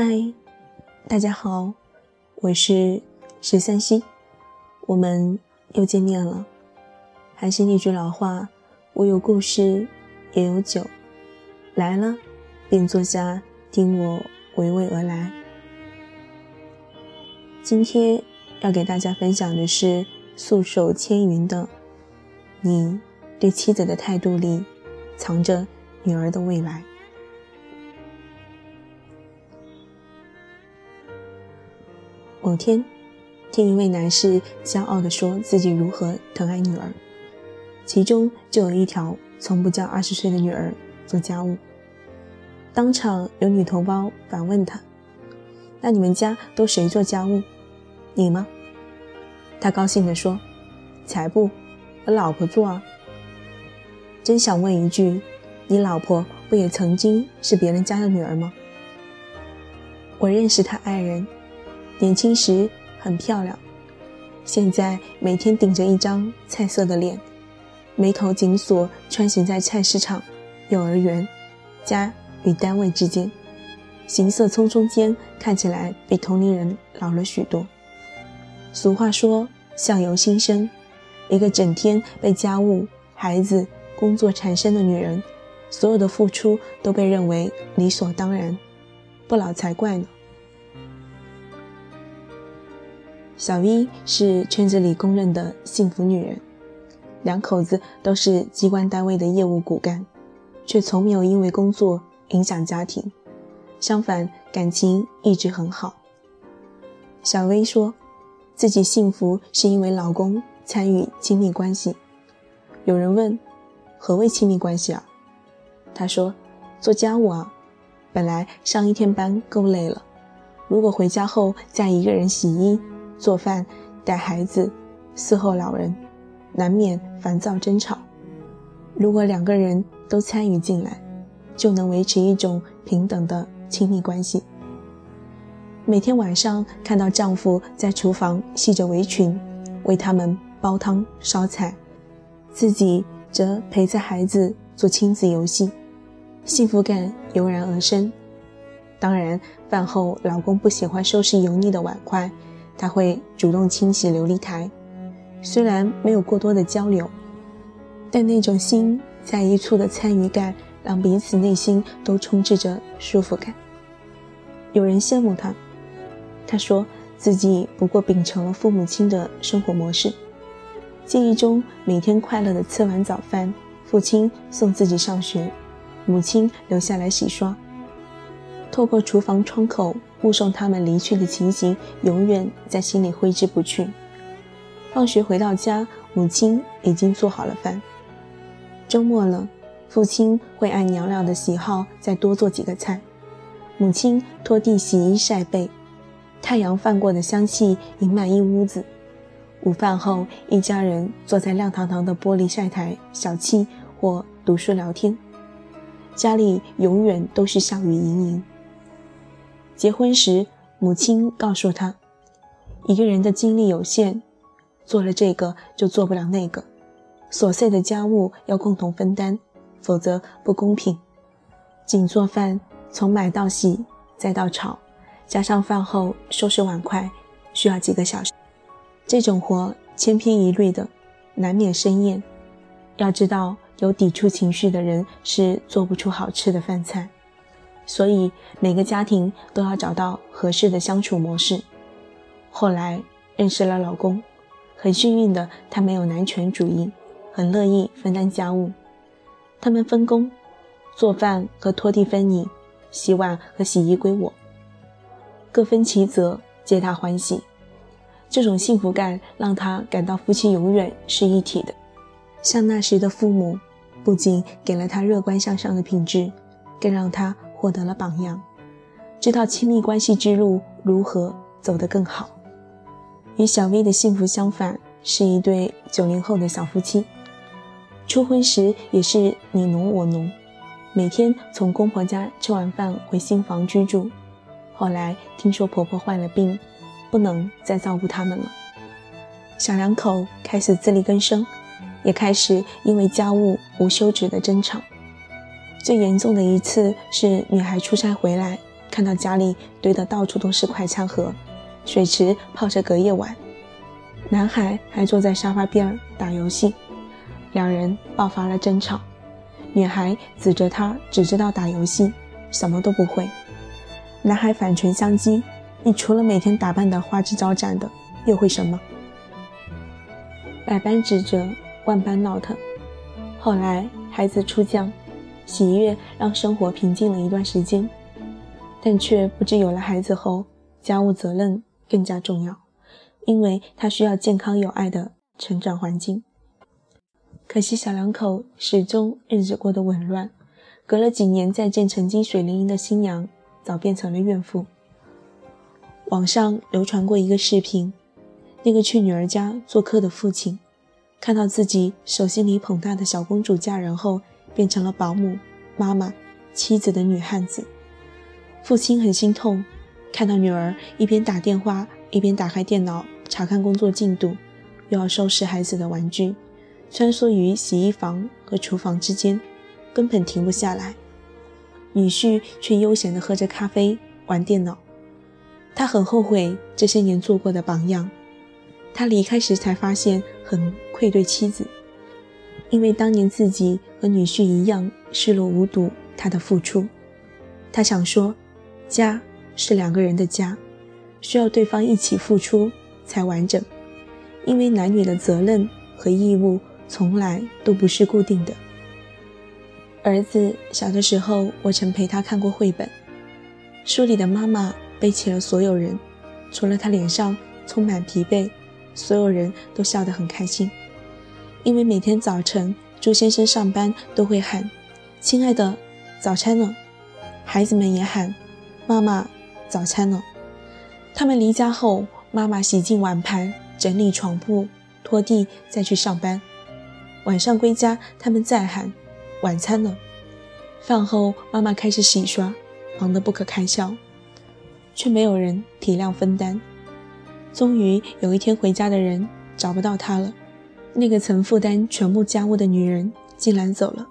嗨，大家好，我是十三溪，我们又见面了。还是那句老话，我有故事，也有酒，来了便坐下，听我娓娓而来。今天要给大家分享的是素手千云的，你对妻子的态度里，藏着女儿的未来。某天，听一位男士骄傲地说自己如何疼爱女儿，其中就有一条从不教二十岁的女儿做家务。当场有女同胞反问他：“那你们家都谁做家务？你吗？”他高兴地说：“才不，我老婆做啊。”真想问一句：你老婆不也曾经是别人家的女儿吗？我认识他爱人。年轻时很漂亮，现在每天顶着一张菜色的脸，眉头紧锁，穿行在菜市场、幼儿园、家与单位之间，行色匆匆间看起来比同龄人老了许多。俗话说“相由心生”，一个整天被家务、孩子、工作缠身的女人，所有的付出都被认为理所当然，不老才怪呢。小 V 是圈子里公认的幸福女人，两口子都是机关单位的业务骨干，却从没有因为工作影响家庭，相反感情一直很好。小 V 说，自己幸福是因为老公参与亲密关系。有人问，何谓亲密关系啊？她说，做家务啊，本来上一天班够累了，如果回家后再一个人洗衣。做饭、带孩子、伺候老人，难免烦躁争吵。如果两个人都参与进来，就能维持一种平等的亲密关系。每天晚上看到丈夫在厨房系着围裙，为他们煲汤烧菜，自己则陪着孩子做亲子游戏，幸福感油然而生。当然，饭后老公不喜欢收拾油腻的碗筷。他会主动清洗琉璃台，虽然没有过多的交流，但那种心在一处的参与感，让彼此内心都充斥着舒服感。有人羡慕他，他说自己不过秉承了父母亲的生活模式，记忆中每天快乐的吃完早饭，父亲送自己上学，母亲留下来洗刷。透过厨房窗口目送他们离去的情形，永远在心里挥之不去。放学回到家，母亲已经做好了饭。周末了，父亲会按娘俩的喜好再多做几个菜。母亲拖地、洗衣、晒被，太阳泛过的香气盈满一屋子。午饭后，一家人坐在亮堂堂的玻璃晒台小憩或读书聊天，家里永远都是笑语盈盈。结婚时，母亲告诉他：“一个人的精力有限，做了这个就做不了那个，琐碎的家务要共同分担，否则不公平。仅做饭，从买到洗再到炒，加上饭后收拾碗筷，需要几个小时。这种活千篇一律的，难免生厌。要知道，有抵触情绪的人是做不出好吃的饭菜。”所以每个家庭都要找到合适的相处模式。后来认识了老公，很幸运的他没有男权主义，很乐意分担家务。他们分工，做饭和拖地分你，洗碗和洗衣归我，各分其责，皆大欢喜。这种幸福感让他感到夫妻永远是一体的。像那时的父母，不仅给了他乐观向上的品质，更让他。获得了榜样，知道亲密关系之路如何走得更好。与小 V 的幸福相反，是一对九零后的小夫妻。初婚时也是你侬我侬，每天从公婆家吃完饭回新房居住。后来听说婆婆患了病，不能再照顾他们了，小两口开始自力更生，也开始因为家务无休止的争吵。最严重的一次是女孩出差回来，看到家里堆的到处都是快餐盒，水池泡着隔夜碗，男孩还坐在沙发边打游戏，两人爆发了争吵。女孩指着他只知道打游戏，什么都不会。男孩反唇相讥：“你除了每天打扮的花枝招展的，又会什么？”百般指责，万般闹腾。后来孩子出降，喜悦让生活平静了一段时间，但却不知有了孩子后，家务责任更加重要，因为他需要健康有爱的成长环境。可惜小两口始终日子过得紊乱，隔了几年再见曾经水灵灵的新娘，早变成了怨妇。网上流传过一个视频，那个去女儿家做客的父亲，看到自己手心里捧大的小公主嫁人后，变成了保姆、妈妈、妻子的女汉子。父亲很心痛，看到女儿一边打电话，一边打开电脑查看工作进度，又要收拾孩子的玩具。穿梭于洗衣房和厨房之间，根本停不下来。女婿却悠闲地喝着咖啡，玩电脑。他很后悔这些年做过的榜样。他离开时才发现很愧对妻子，因为当年自己和女婿一样视若无睹他的付出。他想说，家是两个人的家，需要对方一起付出才完整。因为男女的责任和义务。从来都不是固定的。儿子小的时候，我曾陪他看过绘本，书里的妈妈背起了所有人，除了他脸上充满疲惫，所有人都笑得很开心。因为每天早晨，朱先生上班都会喊：“亲爱的，早餐了。”孩子们也喊：“妈妈，早餐了。”他们离家后，妈妈洗净碗盘，整理床铺，拖地，再去上班。晚上归家，他们再喊晚餐了。饭后，妈妈开始洗刷，忙得不可开交，却没有人体谅分担。终于有一天，回家的人找不到她了。那个曾负担全部家务的女人竟然走了。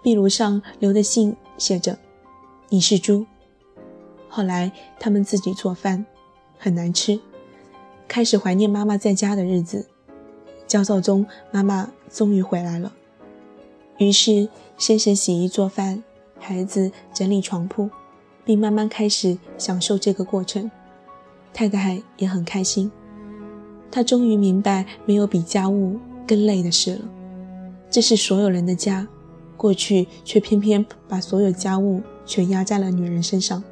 壁炉上留的信写着：“你是猪。”后来他们自己做饭，很难吃，开始怀念妈妈在家的日子。焦躁中，妈妈终于回来了。于是，先生洗衣做饭，孩子整理床铺，并慢慢开始享受这个过程。太太也很开心，他终于明白，没有比家务更累的事了。这是所有人的家，过去却偏偏把所有家务全压在了女人身上。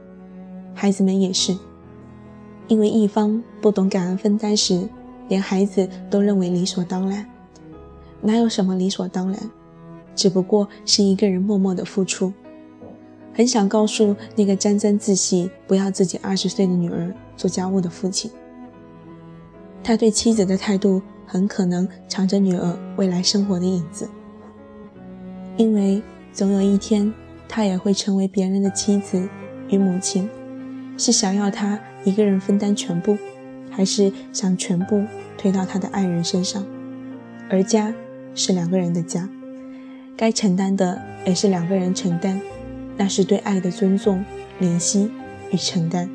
孩子们也是，因为一方不懂感恩分担时。连孩子都认为理所当然，哪有什么理所当然？只不过是一个人默默的付出。很想告诉那个沾沾自喜、不要自己二十岁的女儿做家务的父亲，他对妻子的态度很可能藏着女儿未来生活的影子。因为总有一天，他也会成为别人的妻子与母亲。是想要他一个人分担全部？还是想全部推到他的爱人身上，而家是两个人的家，该承担的也是两个人承担，那是对爱的尊重、怜惜与承担。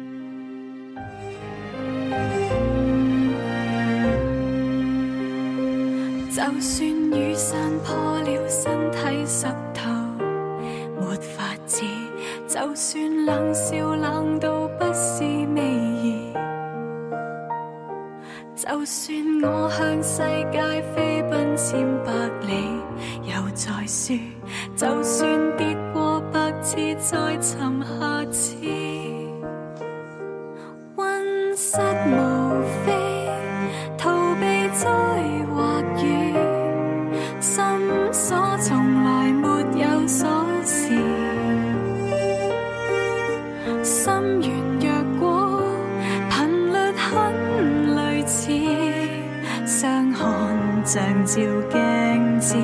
就算雨伞破了，身体湿透，没法子；就算冷笑冷到不是味儿。就算我向世界飞奔千百里，又再输；就算跌过百次，再沉下像照镜子，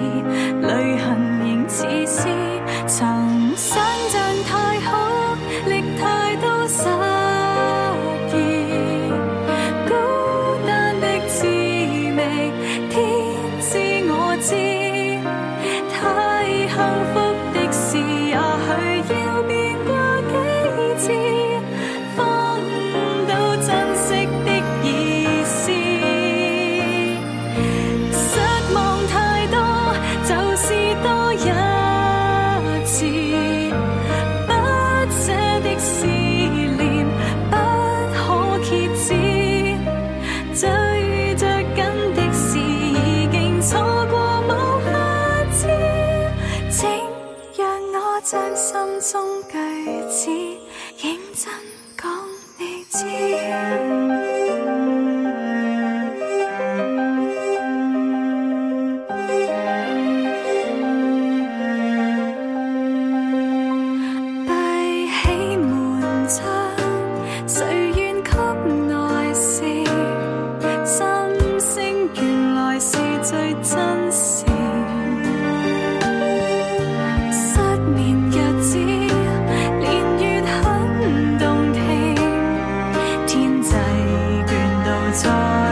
time.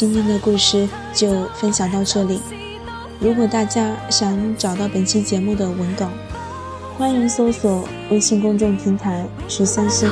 今天的故事就分享到这里。如果大家想找到本期节目的文稿欢迎搜索微信公众平台十三岁